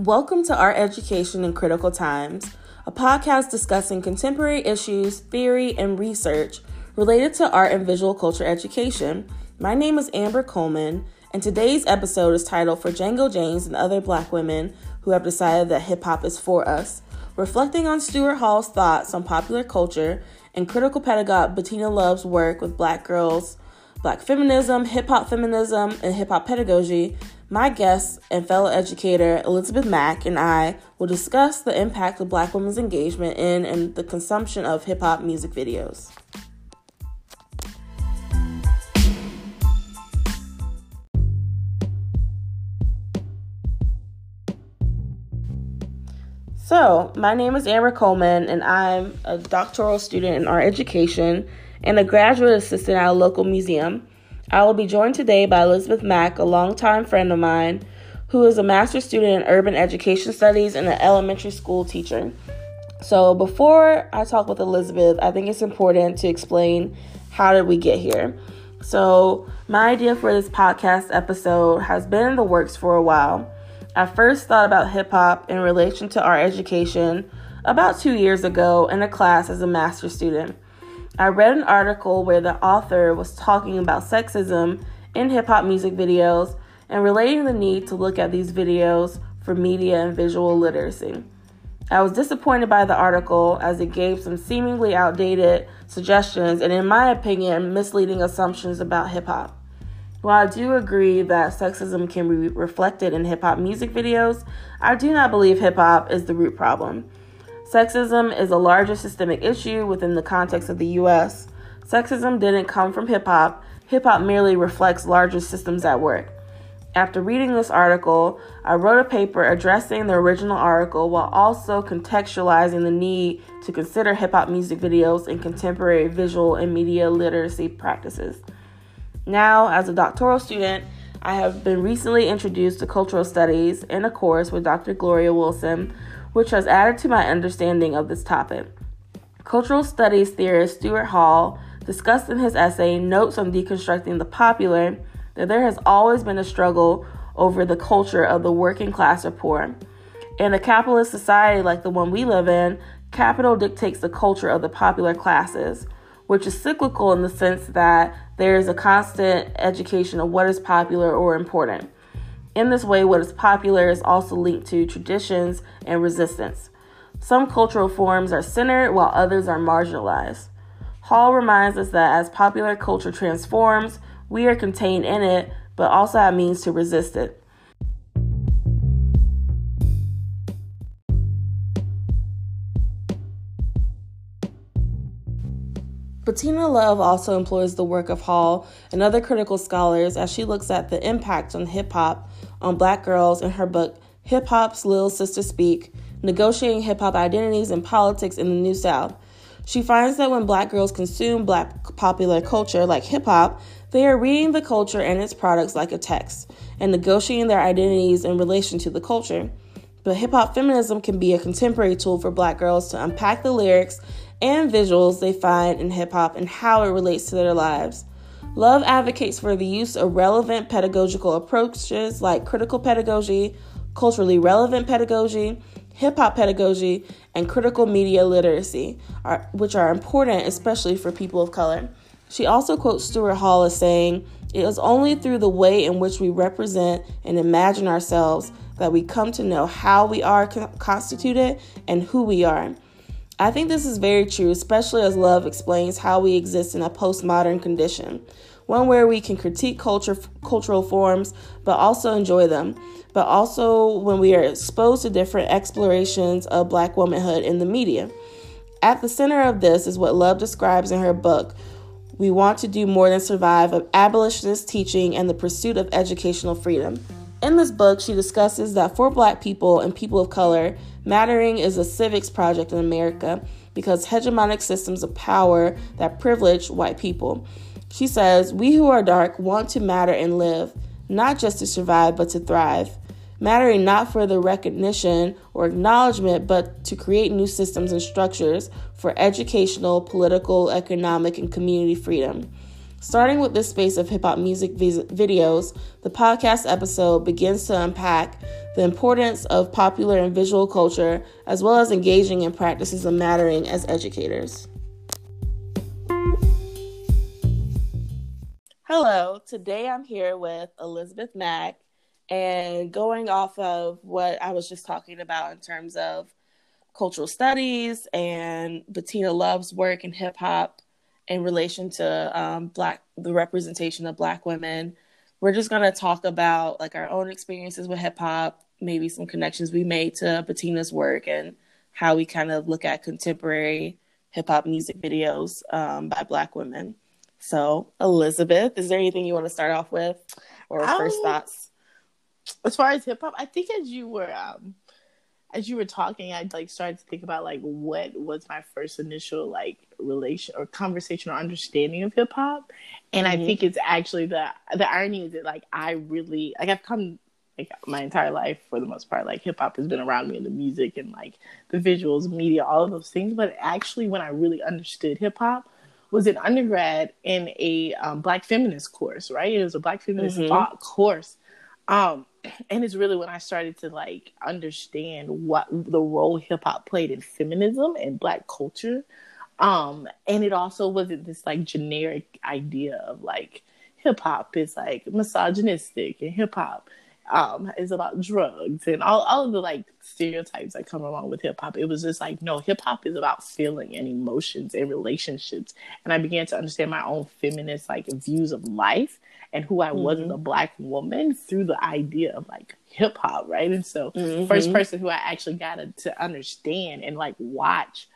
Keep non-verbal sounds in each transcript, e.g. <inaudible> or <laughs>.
Welcome to Art Education in Critical Times, a podcast discussing contemporary issues, theory, and research related to art and visual culture education. My name is Amber Coleman, and today's episode is titled For Django Janes and Other Black Women Who Have Decided That Hip Hop is For Us, reflecting on Stuart Hall's thoughts on popular culture and critical pedagogue Bettina Love's work with black girls, black feminism, hip hop feminism, and hip hop pedagogy my guest and fellow educator Elizabeth Mack and I will discuss the impact of Black women's engagement in and the consumption of hip hop music videos. So, my name is Amber Coleman, and I'm a doctoral student in art education and a graduate assistant at a local museum. I will be joined today by Elizabeth Mack, a longtime friend of mine who is a master's student in urban education studies and an elementary school teacher. So, before I talk with Elizabeth, I think it's important to explain how did we get here. So, my idea for this podcast episode has been in the works for a while. I first thought about hip hop in relation to our education about two years ago in a class as a master's student. I read an article where the author was talking about sexism in hip hop music videos and relating the need to look at these videos for media and visual literacy. I was disappointed by the article as it gave some seemingly outdated suggestions and, in my opinion, misleading assumptions about hip hop. While I do agree that sexism can be reflected in hip hop music videos, I do not believe hip hop is the root problem. Sexism is a larger systemic issue within the context of the US. Sexism didn't come from hip hop, hip hop merely reflects larger systems at work. After reading this article, I wrote a paper addressing the original article while also contextualizing the need to consider hip hop music videos in contemporary visual and media literacy practices. Now, as a doctoral student, I have been recently introduced to cultural studies in a course with Dr. Gloria Wilson which has added to my understanding of this topic. Cultural studies theorist Stuart Hall discussed in his essay Notes on Deconstructing the Popular that there has always been a struggle over the culture of the working class or poor. In a capitalist society like the one we live in, capital dictates the culture of the popular classes, which is cyclical in the sense that there is a constant education of what is popular or important. In this way, what is popular is also linked to traditions and resistance. Some cultural forms are centered while others are marginalized. Hall reminds us that as popular culture transforms, we are contained in it, but also have means to resist it. Bettina Love also employs the work of Hall and other critical scholars as she looks at the impact on hip hop on black girls in her book Hip Hop's Little Sister Speak Negotiating Hip Hop Identities and Politics in the New South. She finds that when black girls consume black popular culture like hip hop, they are reading the culture and its products like a text and negotiating their identities in relation to the culture. But hip hop feminism can be a contemporary tool for black girls to unpack the lyrics and visuals they find in hip hop and how it relates to their lives. Love advocates for the use of relevant pedagogical approaches like critical pedagogy, culturally relevant pedagogy, hip hop pedagogy, and critical media literacy, which are important especially for people of color. She also quotes Stuart Hall as saying, It is only through the way in which we represent and imagine ourselves that we come to know how we are constituted and who we are. I think this is very true, especially as Love explains how we exist in a postmodern condition, one where we can critique culture, cultural forms, but also enjoy them, but also when we are exposed to different explorations of Black womanhood in the media. At the center of this is what Love describes in her book. We want to do more than survive of abolitionist teaching and the pursuit of educational freedom. In this book, she discusses that for Black people and people of color, mattering is a civics project in America because hegemonic systems of power that privilege white people. She says, We who are dark want to matter and live, not just to survive, but to thrive. Mattering not for the recognition or acknowledgement, but to create new systems and structures for educational, political, economic, and community freedom. Starting with this space of hip hop music videos, the podcast episode begins to unpack the importance of popular and visual culture, as well as engaging in practices of mattering as educators. Hello, today I'm here with Elizabeth Mack, and going off of what I was just talking about in terms of cultural studies and Bettina Love's work in hip hop in relation to um, black the representation of black women. We're just gonna talk about like our own experiences with hip hop, maybe some connections we made to Bettina's work, and how we kind of look at contemporary hip hop music videos um, by black women. So, Elizabeth, is there anything you want to start off with, or um, first thoughts? As far as hip hop, I think as you were um, as you were talking, I like started to think about like what was my first initial like relation or conversation or understanding of hip hop, and mm-hmm. I think it's actually the the irony is that like I really like I've come like my entire life for the most part like hip hop has been around me in the music and like the visuals, media, all of those things, but actually when I really understood hip hop was an undergrad in a um, black feminist course, right? It was a black feminist mm-hmm. thought course. Um, and it's really when I started to like understand what the role hip hop played in feminism and black culture. Um, and it also wasn't this like generic idea of like hip hop is like misogynistic and hip hop um, is about drugs and all, all of the like stereotypes that come along with hip hop. It was just like, no, hip hop is about feeling and emotions and relationships. And I began to understand my own feminist like views of life and who I mm-hmm. was as a black woman through the idea of like hip hop, right? And so, mm-hmm. first person who I actually got to, to understand and like watch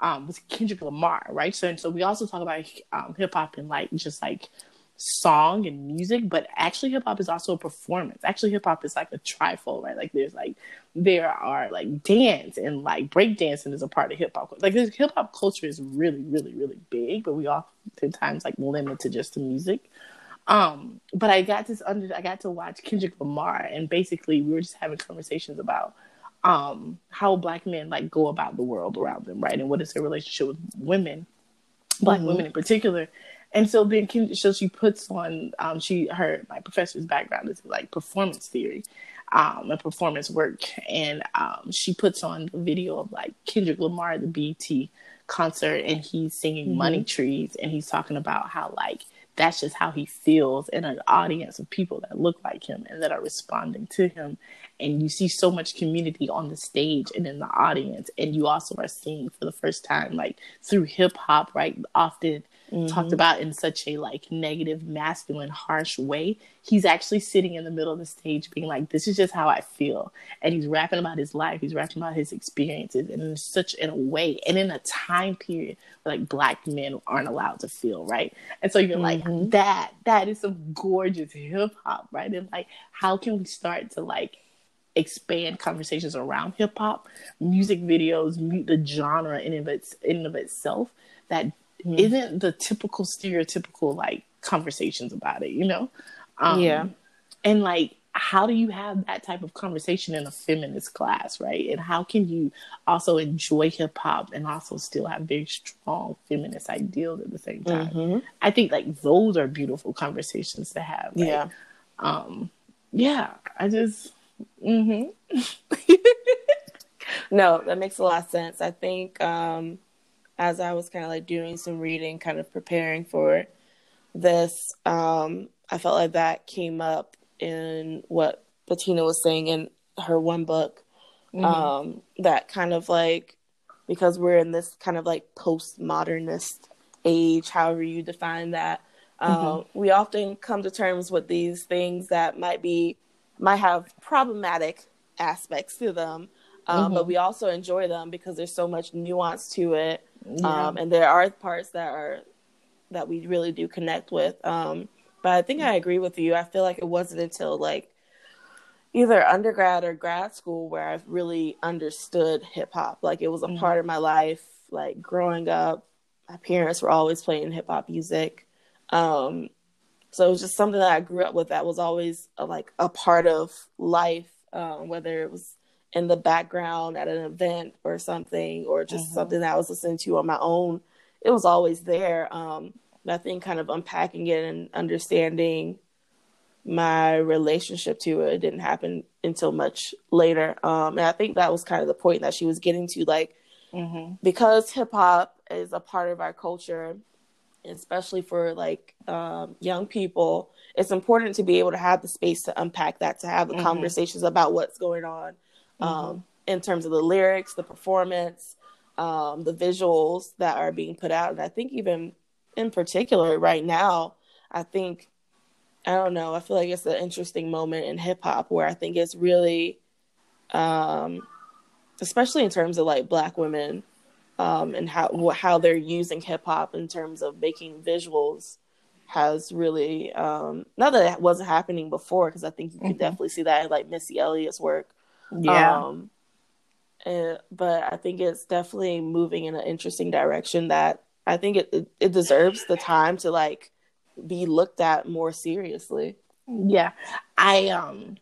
um, was Kendrick Lamar, right? So, and so we also talk about um, hip hop and like just like song and music, but actually hip hop is also a performance. Actually, hip hop is like a trifold, right? Like there's like there are like dance and like break dancing is a part of hip hop. Like this hip hop culture is really, really, really big, but we oftentimes like limit to just the music. Um, but I got this under I got to watch Kendrick Lamar and basically we were just having conversations about um how black men like go about the world around them, right? And what is their relationship with women, black mm-hmm. women in particular. And so then so she puts on um she her my professor's background is like performance theory. Um, and performance work, and um, she puts on the video of like Kendrick Lamar at the BET concert, and he's singing mm-hmm. "Money Trees," and he's talking about how like that's just how he feels in an audience of people that look like him and that are responding to him. And you see so much community on the stage and in the audience. And you also are seeing for the first time, like through hip hop, right? Often mm-hmm. talked about in such a like negative, masculine, harsh way. He's actually sitting in the middle of the stage being like, This is just how I feel. And he's rapping about his life, he's rapping about his experiences and in such in a way and in a time period where like black men aren't allowed to feel, right? And so you're mm-hmm. like, that that is some gorgeous hip hop, right? And like how can we start to like expand conversations around hip hop, music videos, mute the genre in of its in of itself that mm-hmm. not the typical stereotypical like conversations about it, you know? Um, yeah. And like, how do you have that type of conversation in a feminist class, right? And how can you also enjoy hip hop and also still have very strong feminist ideals at the same time? Mm-hmm. I think like those are beautiful conversations to have. Right? Yeah. Um, yeah. I just. Mm-hmm. <laughs> no, that makes a lot of sense. I think um, as I was kind of like doing some reading, kind of preparing for this, um, I felt like that came up in what Bettina was saying in her one book. Mm-hmm. Um, that kind of like because we're in this kind of like postmodernist age, however you define that, um, mm-hmm. we often come to terms with these things that might be might have problematic aspects to them, um, mm-hmm. but we also enjoy them because there's so much nuance to it yeah. Um, and there are parts that are that we really do connect with. Um, but I think I agree with you. I feel like it wasn't until like either undergrad or grad school where I've really understood hip hop. Like it was a mm-hmm. part of my life. Like growing up, my parents were always playing hip hop music. Um, so it was just something that I grew up with that was always a, like a part of life, um, whether it was in the background at an event or something, or just mm-hmm. something that I was listening to on my own. It was always there. Um, I think kind of unpacking it and understanding my relationship to it, it didn't happen until much later. Um, and I think that was kind of the point that she was getting to, like Mm-hmm. because hip hop is a part of our culture, especially for like um, young people. It's important to be able to have the space to unpack that, to have the Mhm. conversations about what's going on um, in terms of the lyrics, the performance, um, the visuals that are being put out. And I think even in particular right now, I think I don't know. I feel like it's an interesting moment in hip hop where I think it's really, um, especially in terms of like Black women, um, and how how they're using hip hop in terms of making visuals, has really um, not that it wasn't happening before because I think you can Mhm. definitely see that in like Missy Elliott's work. Yeah. Um, and, but I think it's definitely moving in an interesting direction that I think it, it, it deserves the time to like be looked at more seriously. Yeah, I um,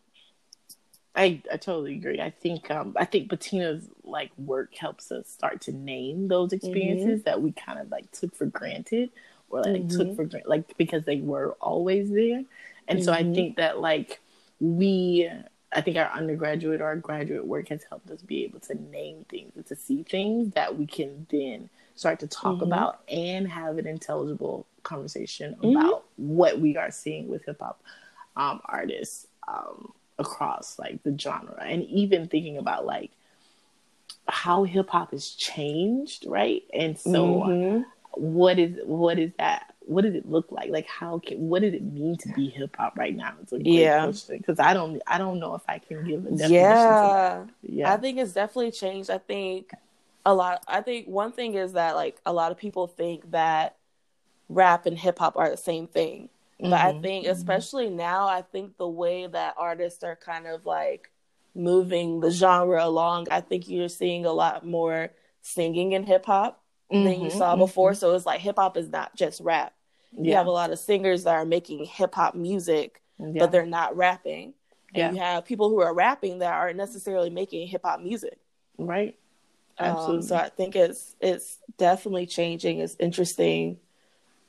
I I totally agree. I think um, I think Bettina's like work helps us start to name those experiences that we kind of like took for granted or like took Mhm. for granted, like because they were always there. And so I Mhm. think that like we, I think our undergraduate or our graduate work has helped us be able to name things and to see things that we can then start to talk Mhm. about and have an intelligible conversation Mhm. about what we are seeing with hip hop um, artists um, across like the genre, and even thinking about like how hip hop has changed, right? And so, Mhm. what is what is that? What did it look like? Like, how can what did it mean to be hip hop right now? It's a great Yeah. question because I don't I don't know if I can give a definition. yeah. to that. yeah, I think it's definitely changed. I think a lot. I think one thing is that like a lot of people think that rap and hip hop are the same thing. But I Mhm. think, especially now, I think the way that artists are kind of like moving the genre along, I think you're seeing a lot more singing in hip hop than you Mhm, saw before. mhm. So it's like hip hop is not just rap. You have a lot of singers that are making hip hop music, yeah. but they're not rapping. And Yeah. you have people who are rapping that aren't necessarily making hip hop music. right. Um, Absolutely. so I think it's it's definitely changing. It's interesting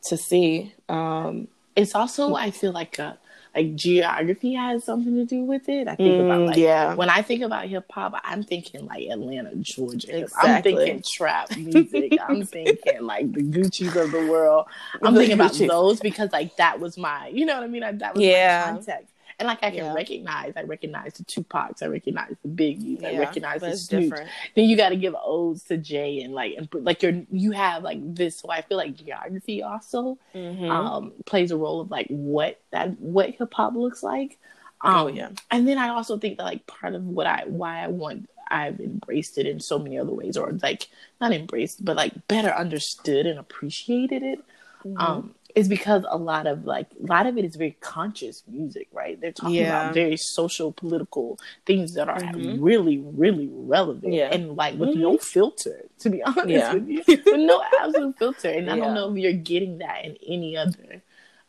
to see. Um, it's also I feel like uh like geography has something to do with it. I think about mm, like yeah, when I think about hip hop, I'm thinking like Atlanta, Georgia. I'm thinking trap music. I'm <laughs> thinking like the Gucci's of the world. I'm The thinking about Guccis. those because like that was my, you know what I mean? That was Yeah. my context. And like I can Yeah. recognize, I recognize the Tupacs, I recognize the Biggies, I recognize the Snoops. different. Then you got to give odes to Jay and like and like you're you have like this. So I feel like geography also Mhm. um, plays a role of like what that what hip hop looks like. Um, Oh, yeah. and then I also think that like part of what I why I want I've embraced it in so many other ways, or like not embraced, but like better understood and appreciated it. Mm-hmm. Um, is because a lot of like a lot of it is very conscious music, right? They're talking Yeah. about very social, political things that are Mhm. really, really relevant, Yeah. and like with no filter. To be <laughs> honest Yeah. with you, with no absolute filter. And I don't know if you're getting that in any other.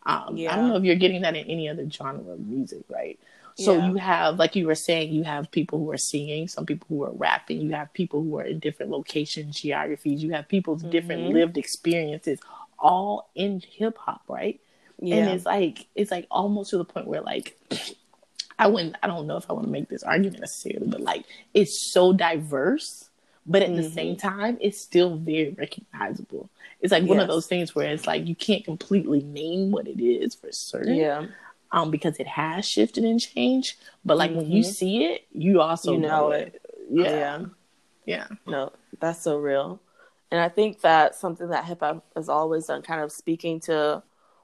Um, I don't know if you're getting that in any other genre of music, right? So you have, like you were saying, you have people who are singing, some people who are rapping, you have people who are in different locations, geographies, you have people's different Mhm. lived experiences, all in hip hop, right? Yeah, And it's like it's like almost to the point where like I wouldn't I don't know if I want to make this argument necessarily, but like it's so diverse, but at the Mhm. same time it's still very recognizable. It's like one of those things where it's like you can't completely name what it is for certain yeah, um because it has shifted and changed. But like when you Mhm. see it, you also You know it. Yeah. yeah. Yeah. No, that's so real. And I think that something that hip hop has always done, kind of speaking to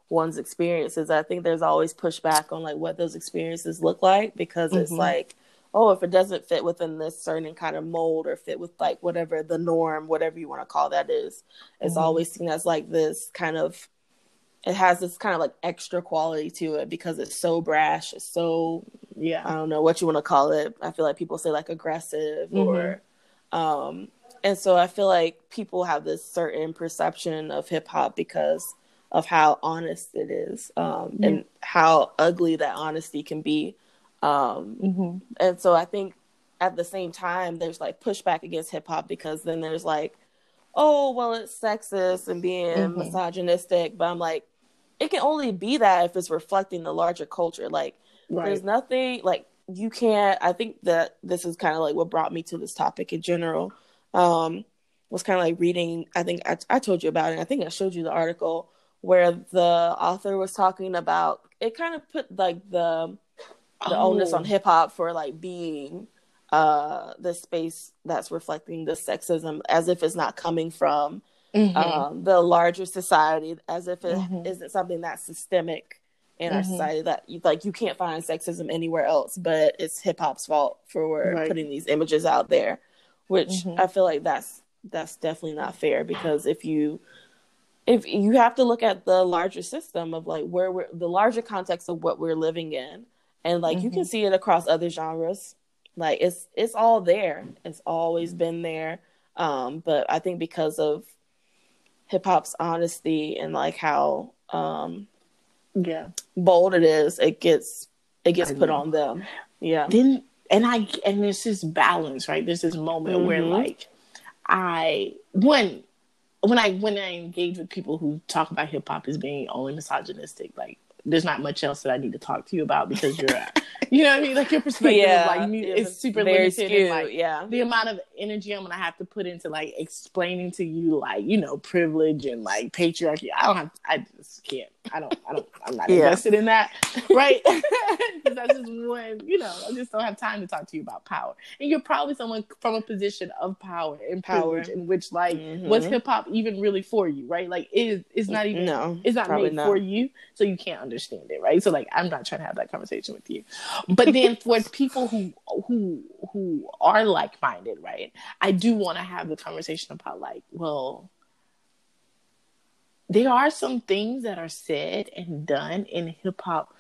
one's experiences, I think there's always pushback on like what those experiences look like because it's Mhm. like, oh, if it doesn't fit within this certain kind of mold or fit with like whatever the norm, whatever you want to call that is, it's Mhm. always seen as like this kind of it has this kind of like extra quality to it because it's so brash, it's so yeah, I don't know what you want to call it. I feel like people say like aggressive or um and so I feel like people have this certain perception of hip hop because of how honest it is um and how ugly that honesty can be. Um hmm and so I think at the same time there's like pushback against hip hop because then there's like oh well it's sexist and being mm-hmm. misogynistic but i'm like it can only be that if it's reflecting the larger culture like right. there's nothing like you can't i think that this is kind of like what brought me to this topic in general um was kind of like reading i think I, I told you about it i think i showed you the article where the author was talking about it kind of put like the the oh. onus on hip hop for like being uh the space that's reflecting the sexism as if it's not coming from mm-hmm. um, the larger society as if it mm-hmm. not something that's systemic in mm-hmm. our society that you, like you can't find sexism anywhere else but it's hip hop's fault for right. putting these images out there which mm-hmm. i feel like that's that's definitely not fair because if you if you have to look at the larger system of like where we're the larger context of what we're living in and like you can mm-hmm. see it across other genres like it's it's all there. It's always been there. Um, but I think because of hip hop's honesty and like how um yeah bold it is, it gets it gets I put know. on them. Yeah. Then and I and there's this balance, right? There's this moment mm-hmm. where like I when when I when I engage with people who talk about hip hop as being only misogynistic, like there's not much else that I need to talk to you about because you're, <laughs> you know what I mean? Like your perspective yeah, is like is super limited. Skewed, like, yeah. The amount of energy I'm gonna have to put into like explaining to you like you know privilege and like patriarchy. I don't have. I just can't. I don't. I don't. I'm not yeah. invested in that, <laughs> right? <laughs> Because that's just one. You know, I just don't have time to talk to you about power. And you're probably someone from a position of power and power in which like mm-hmm. was hip hop even really for you, right? Like it is. It's not even. No, it's not made not. for you, so you can't understand it, right? So like, I'm not trying to have that conversation with you. But then <laughs> for people who who who are like minded, right? I do want to have the conversation about like, well there are some things that are said and done in hip hop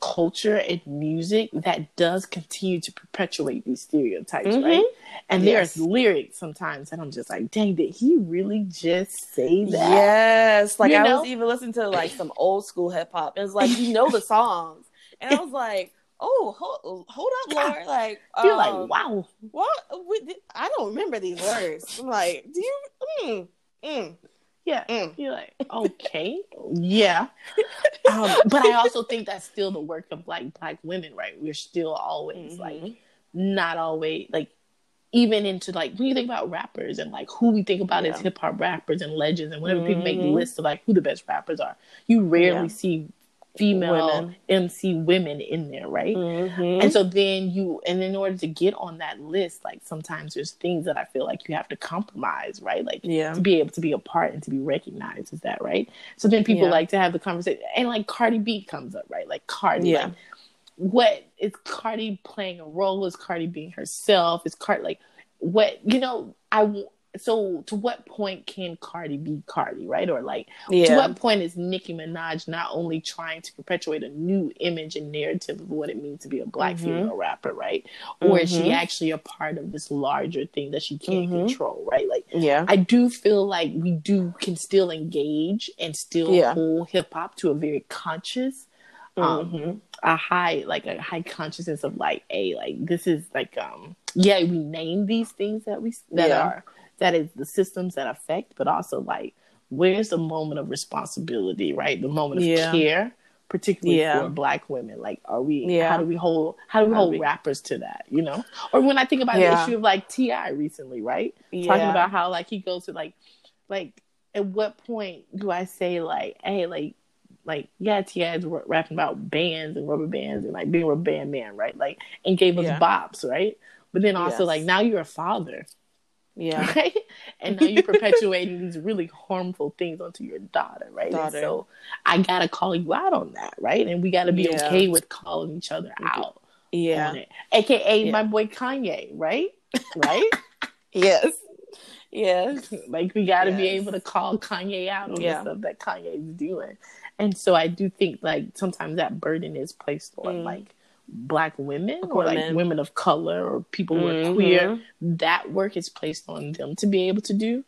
culture and music that does continue to perpetuate these stereotypes, mm-hmm. right? And yes. there's lyrics sometimes that I'm just like, dang, did he really just say that? Yes. Like you I know? was even listening to like some <laughs> old school hip hop. and It's like you know the songs. And I was <laughs> like, oh, hold, hold up, Lord. Like, you're um, like, wow. What? We, I don't remember these words. I'm like, do you? Mm, mm. Yeah. Mm. You're like, okay, yeah. <laughs> Um, but I also think that's still the work of like black women, right? We're still always mm-hmm. like not always like even into like when you think about rappers and like who we think about yeah. as hip hop rappers and legends and whenever mm-hmm. people make mm-hmm. lists of like who the best rappers are, you rarely yeah. see female women. MC women in there, right? Mm-hmm. And so then you, and in order to get on that list, like sometimes there's things that I feel like you have to compromise, right? Like yeah. to be able to be a part and to be recognized. Is that right? So then people yeah. like to have the conversation, and like Cardi B comes up, right? Like Cardi, yeah. Like, what is Cardi playing a role? Is Cardi being herself? Is Cardi like what you know? I so to what point can Cardi be Cardi, right? Or like yeah. to what point is Nicki Minaj not only trying to perpetuate a new image and narrative of what it means to be a black mm-hmm. female rapper, right? Or mm-hmm. is she mm-hmm. actually a part of this larger thing that she can't mm-hmm. control, right? Like yeah. I do feel like we do can still engage and still yeah. hold hip hop to a very conscious um mm-hmm. a high like a high consciousness of like a like this is like um yeah we name these things that we that yeah. are that is the systems that affect, but also like where's the moment of responsibility, right? The moment of yeah. care, particularly yeah. for black women. Like are we yeah. how do we hold how do we hold rappers to that, you know? Or when I think about the issue of like T.I. recently, right? Talking about how like he goes to like like at what point do I say like, hey, like like yeah, T.I. is rapping about bands and rubber bands and like being a band man, right? Like and gave us bops, right? But then also yes. like now you're a father. Yeah. <laughs> Right? And now you're perpetuating these really harmful things onto your daughter, right? Daughter. so I gotta call you out on that, right? And we gotta be yeah. okay with calling each other out. Yeah. AKA yeah. my boy Kanye, right? <laughs> Right? yes. Yes. <laughs> like we gotta yes. be able to call Kanye out on yeah. the stuff that Kanye is doing. And so I do think like sometimes that burden is placed on mm. like black women or like women of color or people who mm-hmm. are queer that work is placed on them to be able to do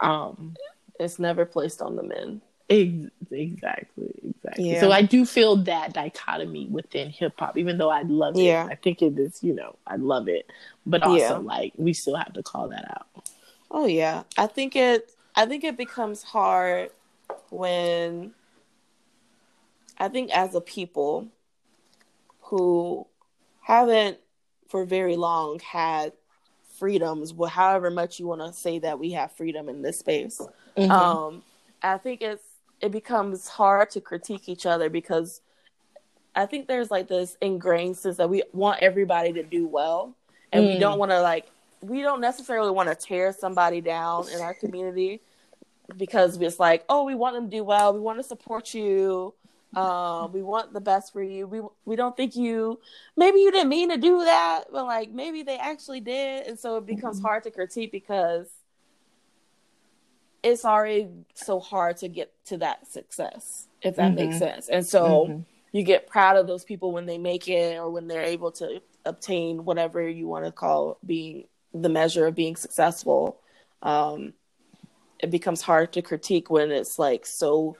um it's never placed on the men ex- exactly exactly yeah. so i do feel that dichotomy within hip-hop even though i love it yeah. i think it is you know i love it but also yeah. like we still have to call that out Oh yeah, I think it. I think it becomes hard when I think as a people who haven't for very long had freedoms, well, however much you want to say that we have freedom in this space. Mm-hmm. Um, I think it's it becomes hard to critique each other because I think there's like this ingrained sense that we want everybody to do well, and mm. we don't want to like we don't necessarily want to tear somebody down in our community because it's like, oh, we want them to do well, we want to support you, um, we want the best for you. We we don't think you maybe you didn't mean to do that, but like maybe they actually did, and so it becomes mm-hmm. hard to critique because it's already so hard to get to that success, if that mm-hmm. makes sense. And so mm-hmm. you get proud of those people when they make it or when they're able to obtain whatever you want to call being the measure of being successful. Um, it becomes hard to critique when it's like so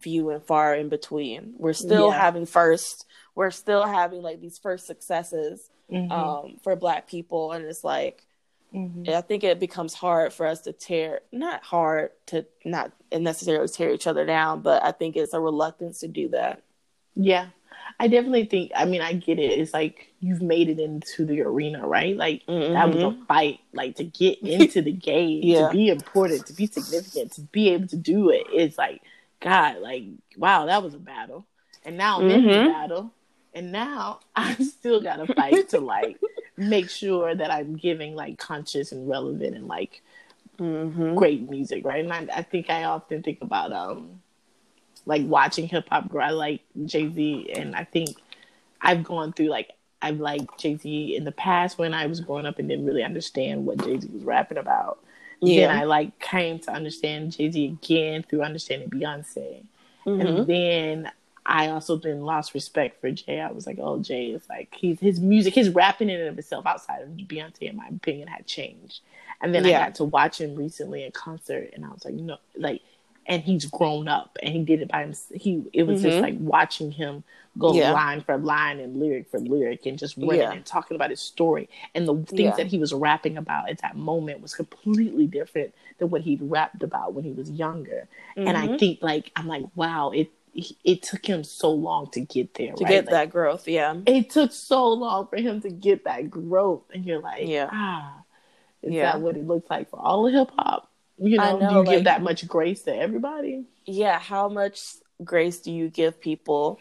few and far in between. We're still yeah. having first, we're still having like these first successes mm-hmm. um, for Black people, and it's like mm-hmm. I think it becomes hard for us to tear, not hard to not necessarily tear each other down, but I think it's a reluctance to do that. Yeah, I definitely think. I mean, I get it. It's like you've made it into the arena, right? Like mm-hmm. that was a mm-hmm. fight, like to get into the <laughs> game, yeah. to be important, to be significant, to be able to do it. It's like, God, like wow, that was a battle, and now I'm mm-hmm. in the battle, and now <laughs> I still got to fight to like make sure that I'm giving like conscious and relevant and like mm-hmm. great music, right? And I, I think I often think about um like watching hip hop grow. I like Jay Z, and I think I've gone through like I've liked Jay Z in the past when I was growing up and didn't really understand what Jay Z was rapping about. Yeah. Then I like came to understand Jay Z again through understanding Beyonce, mm-hmm. and then I also then lost respect for Jay. I was like, oh, Jay is like he's his music, his rapping in and of itself outside of Beyonce, in my opinion, had changed. And then yeah. I got to watch him recently in concert, and I was like, no, like and he's grown up and he did it by himself. He it was mm-hmm. just like watching him go yeah. line for line and lyric for lyric and just running yeah. and talking about his story and the things yeah. that he was rapping about at that moment was completely different than what he'd rapped about when he was younger. Mm-hmm. And I mm-hmm. think like I'm like wow it it took him so long to get there to right? get like, that growth yeah it took so long for him to get that growth and you're like yeah ah is yeah. that what it looks like for all of hip hop you know, know do you like, give that much grace to everybody? Yeah, how much grace do you give people?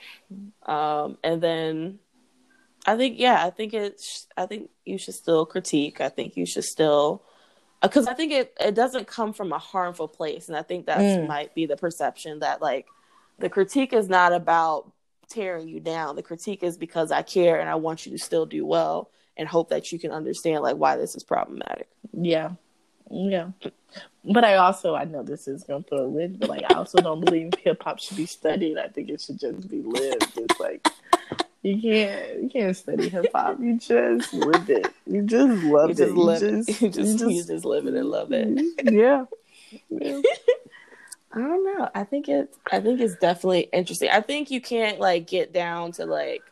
Um, and then I think, yeah, I think it's, I think you should still critique. I think you should still, because uh, I think it, it doesn't come from a harmful place. And I think that mm. might be the perception that, like, the critique is not about tearing you down. The critique is because I care and I want you to still do well and hope that you can understand, like, why this is problematic. Yeah. Yeah. But I also I know this is gonna throw a wrench, but like I also don't believe hip hop should be studied. I think it should just be lived. It's like you can't you can't study hip hop. You just live it. You just love you just it. Live, <laughs> you, just, you just you just, you just live it and love it. <laughs> Yeah. yeah. I don't know. I think it I think it's definitely interesting. I think you can't like get down to like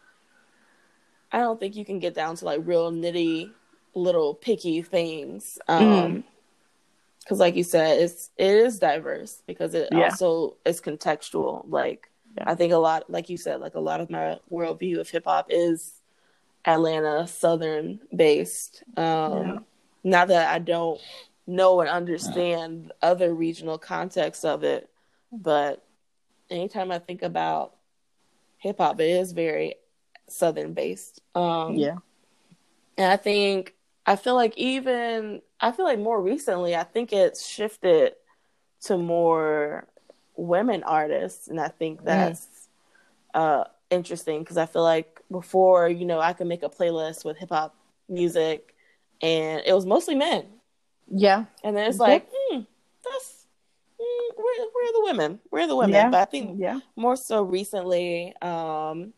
I don't think you can get down to like real nitty little picky things. Um mm because like you said it's it is diverse because it yeah. also is contextual like yeah. i think a lot like you said like a lot of my worldview of hip-hop is atlanta southern based um yeah. not that i don't know and understand other regional contexts of it but anytime i think about hip-hop it is very southern based um yeah and i think I feel like even I feel like more recently, I think it's shifted to more women artists, and I think mm. that's mm. uh, interesting because I feel like before, you know, I could make a playlist with hip hop music, and it was mostly men. Yeah, and then it's like, hmm, that's mm, where, where are the women? Where are the women? Yeah. But I think yeah. more so recently, um,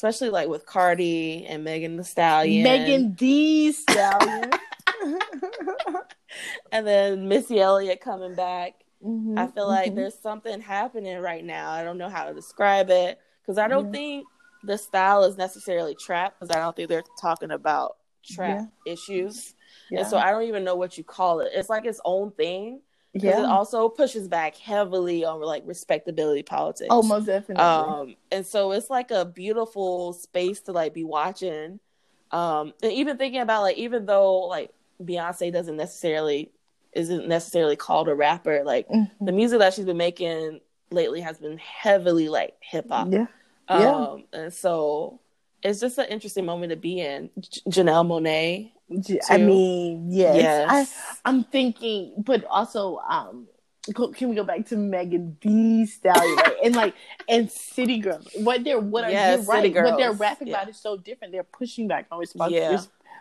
especially like with Cardi and Megan the Stallion. Megan Thee Stallion. <laughs> <laughs> and then Missy Elliott coming back. Mm-hmm, I feel mm-hmm. like there's something happening right now. I don't know how to describe it because I don't think the style is necessarily trap because I don't think they're talking about trap yeah. issues. And so I don't even know what you call it. It's like its own thing. Yeah. it also pushes back heavily on like respectability politics. oh, most definitely. Um, and so it's like a beautiful space to like be watching. Um, and even thinking about like even though like Beyonce doesn't necessarily isn't necessarily called a rapper, like Mhm. the music that she's been making lately has been heavily like hip hop. yeah. Yeah. Um, and so it's just an interesting moment to be in. J- Janelle Monáe. J- I too. mean, yes. Yes. I, I'm thinking, but also, um, can we go back to Megan Thee Stallion right? and like and City Girls? What they're what are Yes, you're right? What they're rapping Yeah. about is so different. They're pushing back on respons- Yeah.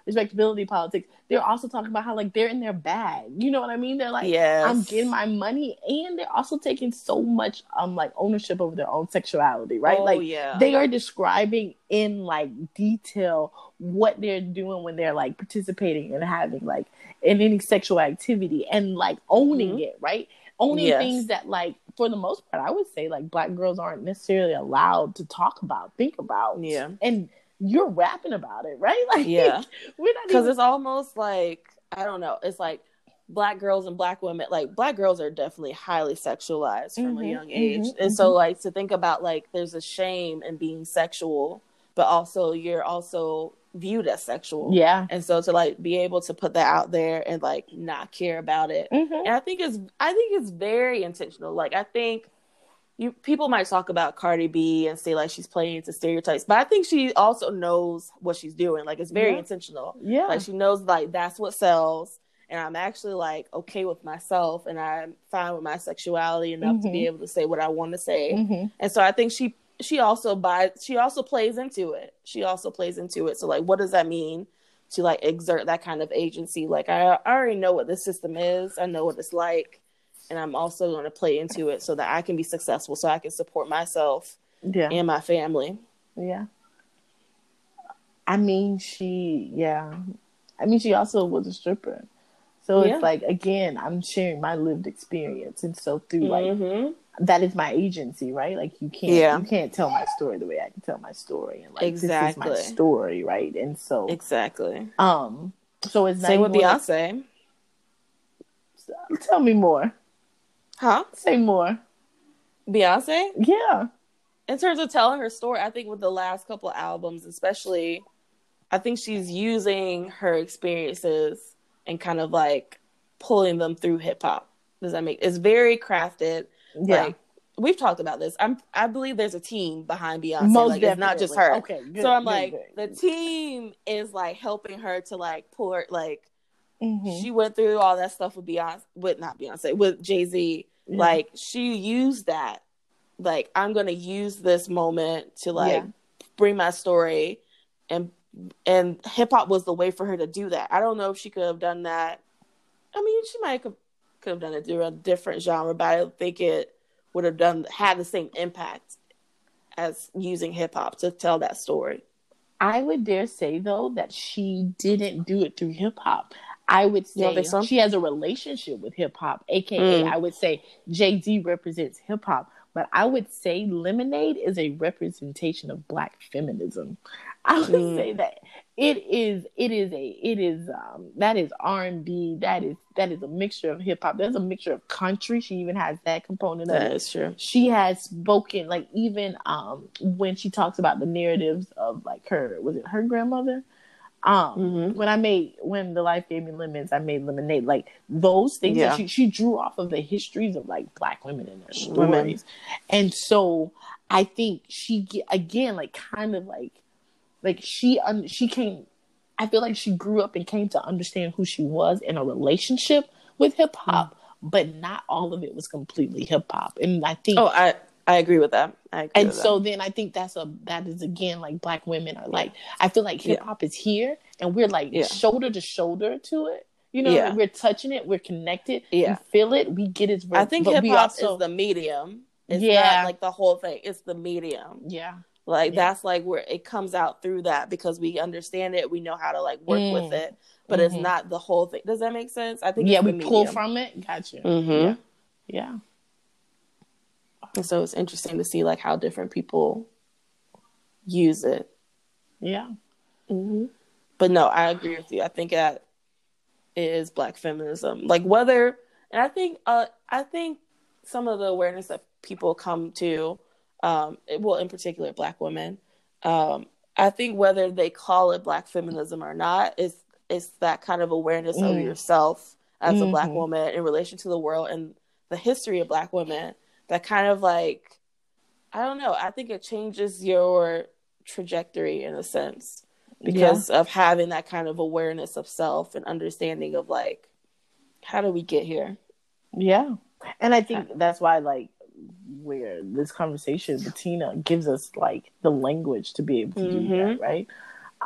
Res- respectability politics. They're also talking about how like they're in their bag. You know what I mean? They're like, yes. I'm getting my money, and they're also taking so much um like ownership over their own sexuality, right? Oh, like yeah. they are describing in like detail what they're doing when they're like participating and having like in any sexual activity and like owning Mhm. it, right? Owning Yes. things that like for the most part, I would say like black girls aren't necessarily allowed to talk about, think about. Yeah. And you're rapping about it, right? <laughs> Like Yeah. we're not because even it's almost like I don't know. It's like black girls and black women. Like black girls are definitely highly sexualized from a Mhm, young age, mhm, and so like to think about like there's a shame in being sexual, but also you're also viewed as sexual. Yeah. And so to like be able to put that out there and like not care about it, Mhm. and I think it's I think it's very intentional. Like I think you people might talk about Cardi B and say like she's playing into stereotypes, but I think she also knows what she's doing. Like it's very Yeah. intentional. Yeah. Like she knows like that's what sells. And I'm actually like okay with myself and I'm fine with my sexuality enough to be Mhm. able to say what I want to say. Mhm. And so I think she she also buys she also plays into it. She also plays into it. So like what does that mean to like exert that kind of agency? Like I, I already know what the system is. I know what it's like. And I'm also going to play into it so that I can be successful so I can support myself Yeah. and my family. Yeah. I mean, she, yeah. I mean, she also was a stripper. So Yeah. it's like, again, I'm sharing my lived experience. And so through like, Mhm. that is my agency, right? Like you can't, Yeah. you can't tell my story the way I can tell my story. And like, this is my story, right? And so, Exactly. um, so it's Same with not even like- Beyonce. tell me more. Huh? Say more. Beyonce? Yeah. in terms of telling her story, I think with the last couple of albums, especially, I think she's using her experiences and kind of like pulling them through hip hop. Does that make? It's very crafted. Yeah. Like we've talked about this. I'm. I believe there's a team behind Beyonce. Most like it's not just her. Okay. Good, so I'm good, like, good. the team is like helping her to like her. Like Mhm. she went through all that stuff with Beyonce, with not Beyonce, with Jay Z. Yeah. Like she used that. Like I'm gonna use this moment to like Yeah. bring my story, and and hip hop was the way for her to do that. I don't know if she could have done that. I mean, she might have could have done it through a different genre, but I don't think it would have done had the same impact as using hip hop to tell that story. I would dare say though that she didn't do it through hip hop. I would say think so? she has a relationship with hip hop, aka Mm. I would say Jay Z represents hip hop, but I would say Lemonade is a representation of black feminism. <laughs> I would Mm. say that it is it is a it is um that is R and B that is that is a mixture of hip hop. There's a mixture of country. She even has that component of That it is true. she has spoken like even um when she talks about the narratives of like her was it her grandmother um Mhm. when i made when the life gave me lemons i made lemonade like those things Yeah. that she, she drew off of the histories of like black women and their stories Women. and so i think she again like kind of like like she un- she came i feel like she grew up and came to understand who she was in a relationship with hip hop but not all of it was completely hip hop and i think Oh, I I agree with that. I agree and with so then I think that's a that is again like black women are like I feel like hip hop is here and we're like Yeah. shoulder to shoulder to it. You know, Yeah. we're touching it, we're connected, Yeah. we feel it, we get it. I think hip hop also- is the medium. It's Yeah. not like the whole thing. It's the medium. yeah, Like Yeah. that's like where it comes out through that because we understand it, we know how to like work with Mm. it, but it's Mhm. not the whole thing. Does that make sense? I think yeah, it's we the pull from it. Gotcha. Mhm. Yeah, yeah, And so it's interesting to see like how different people use it. yeah. Mm-hmm. But no, I agree with you. I think that is black feminism. Like whether and I think uh I think some of the awareness that people come to um well in particular black women um I think whether they call it black feminism or not is is that kind of awareness mm. of yourself as mm-hmm. a black mm-hmm. woman in relation to the world and the history of black women that kind of like I don't know, I think it changes your trajectory in a sense because yeah. of having that kind of awareness of self and understanding of like how do we get here yeah and i think that's why like where this conversation bettina gives us like the language to be able to mm-hmm. do that mm-hmm. right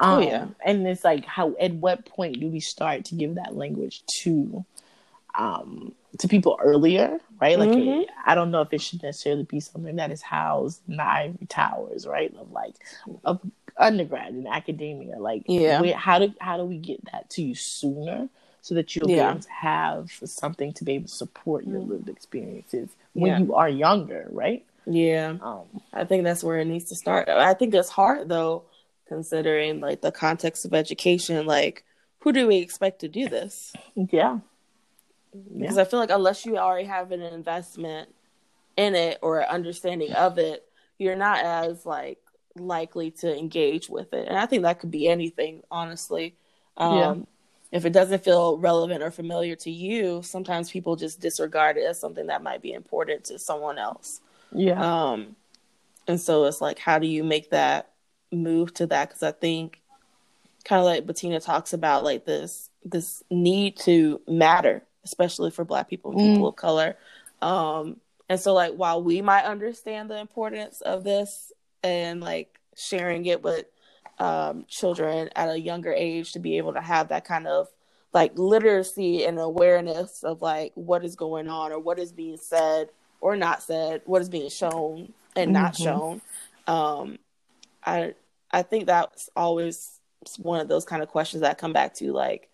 oh, um, oh yeah and it's like how at what point do we start to give that language to um to people earlier right? Like mm-hmm. i don't know if it should necessarily be something that is housed in the ivory towers right? Of like of undergrad in academia. Like yeah. where, how do how do we get that to you sooner so that you'll yeah. be able to have something to be able to support your mm. lived experiences when yeah. you are younger right? Yeah. Um, i think that's where it needs to start. I think it's hard though considering like the context of education. Like who do we expect to do this? Yeah because yeah. i feel like unless you already have an investment in it or an understanding of it you're not as like likely to engage with it. And I think that could be anything, honestly. Um, yeah. If it doesn't feel relevant or familiar to you, sometimes people just disregard it as something that might be important to someone else. Yeah. Um, and so it's like, how do you make that move to that? Because I think, kind of like Bettina talks about, like this this need to matter, especially for Black people and people mm. of color. Um, and so, like, while we might understand the importance of this and like sharing it with um, children at a younger age to be able to have that kind of like literacy and awareness of like what is going on or what is being said or not said, what is being shown and not mm-hmm. shown. Um, I I think that's always one of those kind of questions that come back to like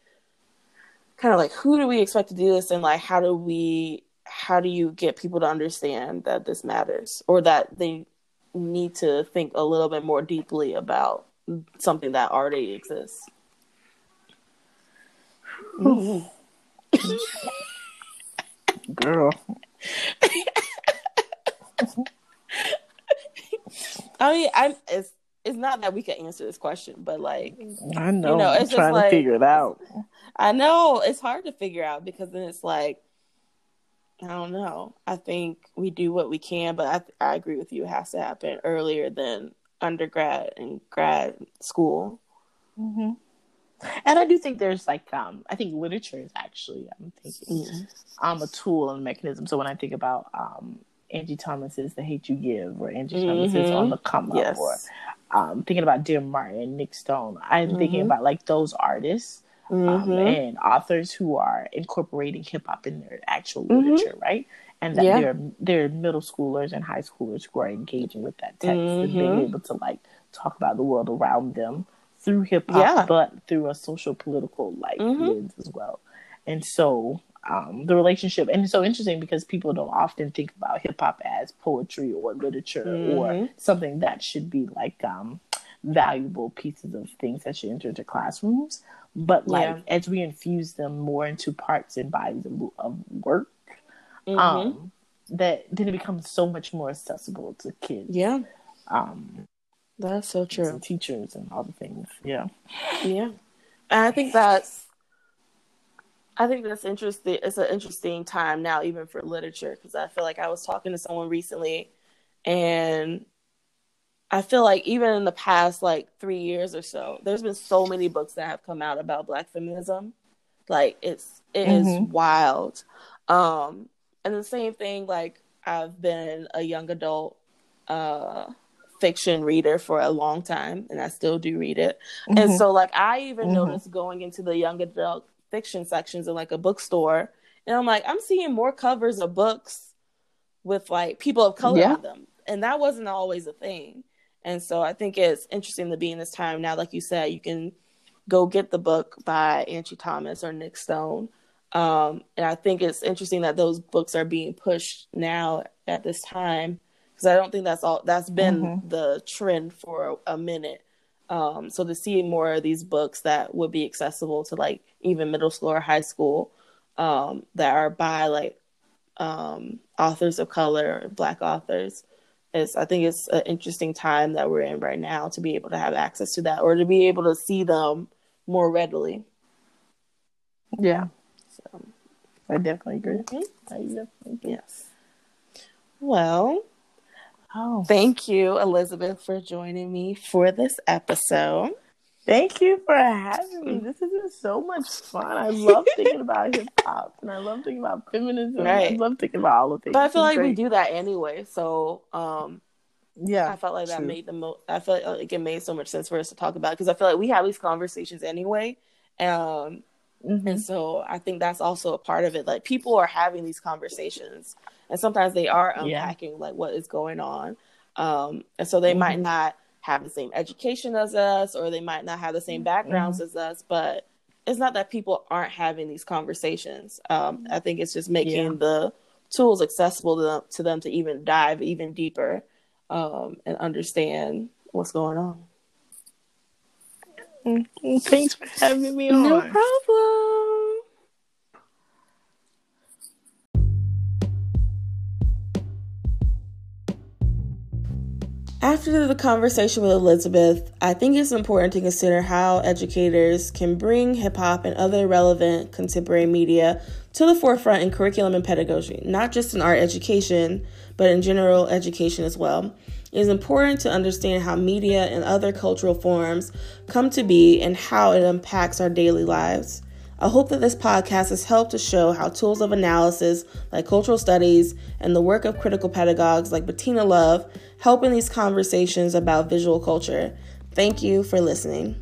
kind of like who do we expect to do this and like how do we how do you get people to understand that this matters or that they need to think a little bit more deeply about something that already exists. Girl. <laughs> I mean, I'm it's it's not that we can answer this question, but like I know, you know it's I'm trying like, to figure it out. I know it's hard to figure out because then it's like I don't know. I think we do what we can, but I I agree with you. It has to happen earlier than undergrad and grad school. Mm-hmm. And I do think there's like um I think literature is actually I'm thinking mm-hmm. um a tool and a mechanism. So when I think about um Angie Thomas's The Hate You Give or Angie mm-hmm. Thomas's On the Come Up yes. or um thinking about Dear Martin, Nic Stone, I'm thinking mm-hmm. about like those artists um, mm-hmm. and authors who are incorporating hip hop in their actual mm-hmm. literature, right? And that yeah. they're they're middle schoolers and high schoolers who are engaging with that text mm-hmm. and being mm-hmm. able to like talk about the world around them through hip hop, yeah. but through a social political like mm-hmm. lens as well. And so um, the relationship, and it's so interesting because people don't often think about hip hop as poetry or literature or mm-hmm. something that should be like um, valuable pieces of things that should enter into classrooms. But like yeah. as we infuse them more into parts and bodies of, of work, mm-hmm. um, that then it becomes so much more accessible to kids. Yeah. Um, that's so true. And teachers and all the things. Yeah. Yeah. And I think that's I think that's interesting. It's an interesting time now, even for literature, because I feel like I was talking to someone recently, and I feel like even in the past like three years or so, there's been so many books that have come out about Black feminism. Like it's it mm-hmm. is wild. Um, and the same thing. Like I've been a young adult uh, fiction reader for a long time, and I still do read it. Mm-hmm. And so, like I even mm-hmm. noticed going into the young adult fiction sections in like a bookstore, and I'm like, I'm seeing more covers of books with like people of color yeah. on them, and that wasn't always a thing. And so I think it's interesting to be in this time now. Like you said, you can go get the book by Angie Thomas or Nic Stone. Um, and I think it's interesting that those books are being pushed now at this time because I don't think that's all that's been mm-hmm. the trend for a, a minute. Um, so to see more of these books that would be accessible to like even middle school or high school um, that are by like um, authors of color, black authors, is I think it's an interesting time that we're in right now to be able to have access to that or to be able to see them more readily. Yeah. So I definitely agree. Mm-hmm. I definitely agree. Yes. Well, oh. thank you, Elizabeth, for joining me for this episode. Thank you for having me. This has been so much fun. I love thinking about hip hop and I love thinking about feminism. Right. I love thinking about all of things. But I feel like great. we do that anyway. So, um, yeah, I felt like that made the most. I felt like it made so much sense for us to talk about because I feel like we have these conversations anyway, um, mm-hmm. and so I think that's also a part of it. Like people are having these conversations, and sometimes they are unpacking yeah. like what is going on, um, and so they mm-hmm. might not have the same education as us or they might not have the same backgrounds mm-hmm. as us but it's not that people aren't having these conversations um, i think it's just making yeah. the tools accessible to them, to them to even dive even deeper um, and understand what's going on mm-hmm. thanks for having me on no problem After the conversation with Elizabeth, I think it's important to consider how educators can bring hip hop and other relevant contemporary media to the forefront in curriculum and pedagogy, not just in art education, but in general education as well. It is important to understand how media and other cultural forms come to be and how it impacts our daily lives. I hope that this podcast has helped to show how tools of analysis like cultural studies and the work of critical pedagogues like Bettina Love help in these conversations about visual culture. Thank you for listening.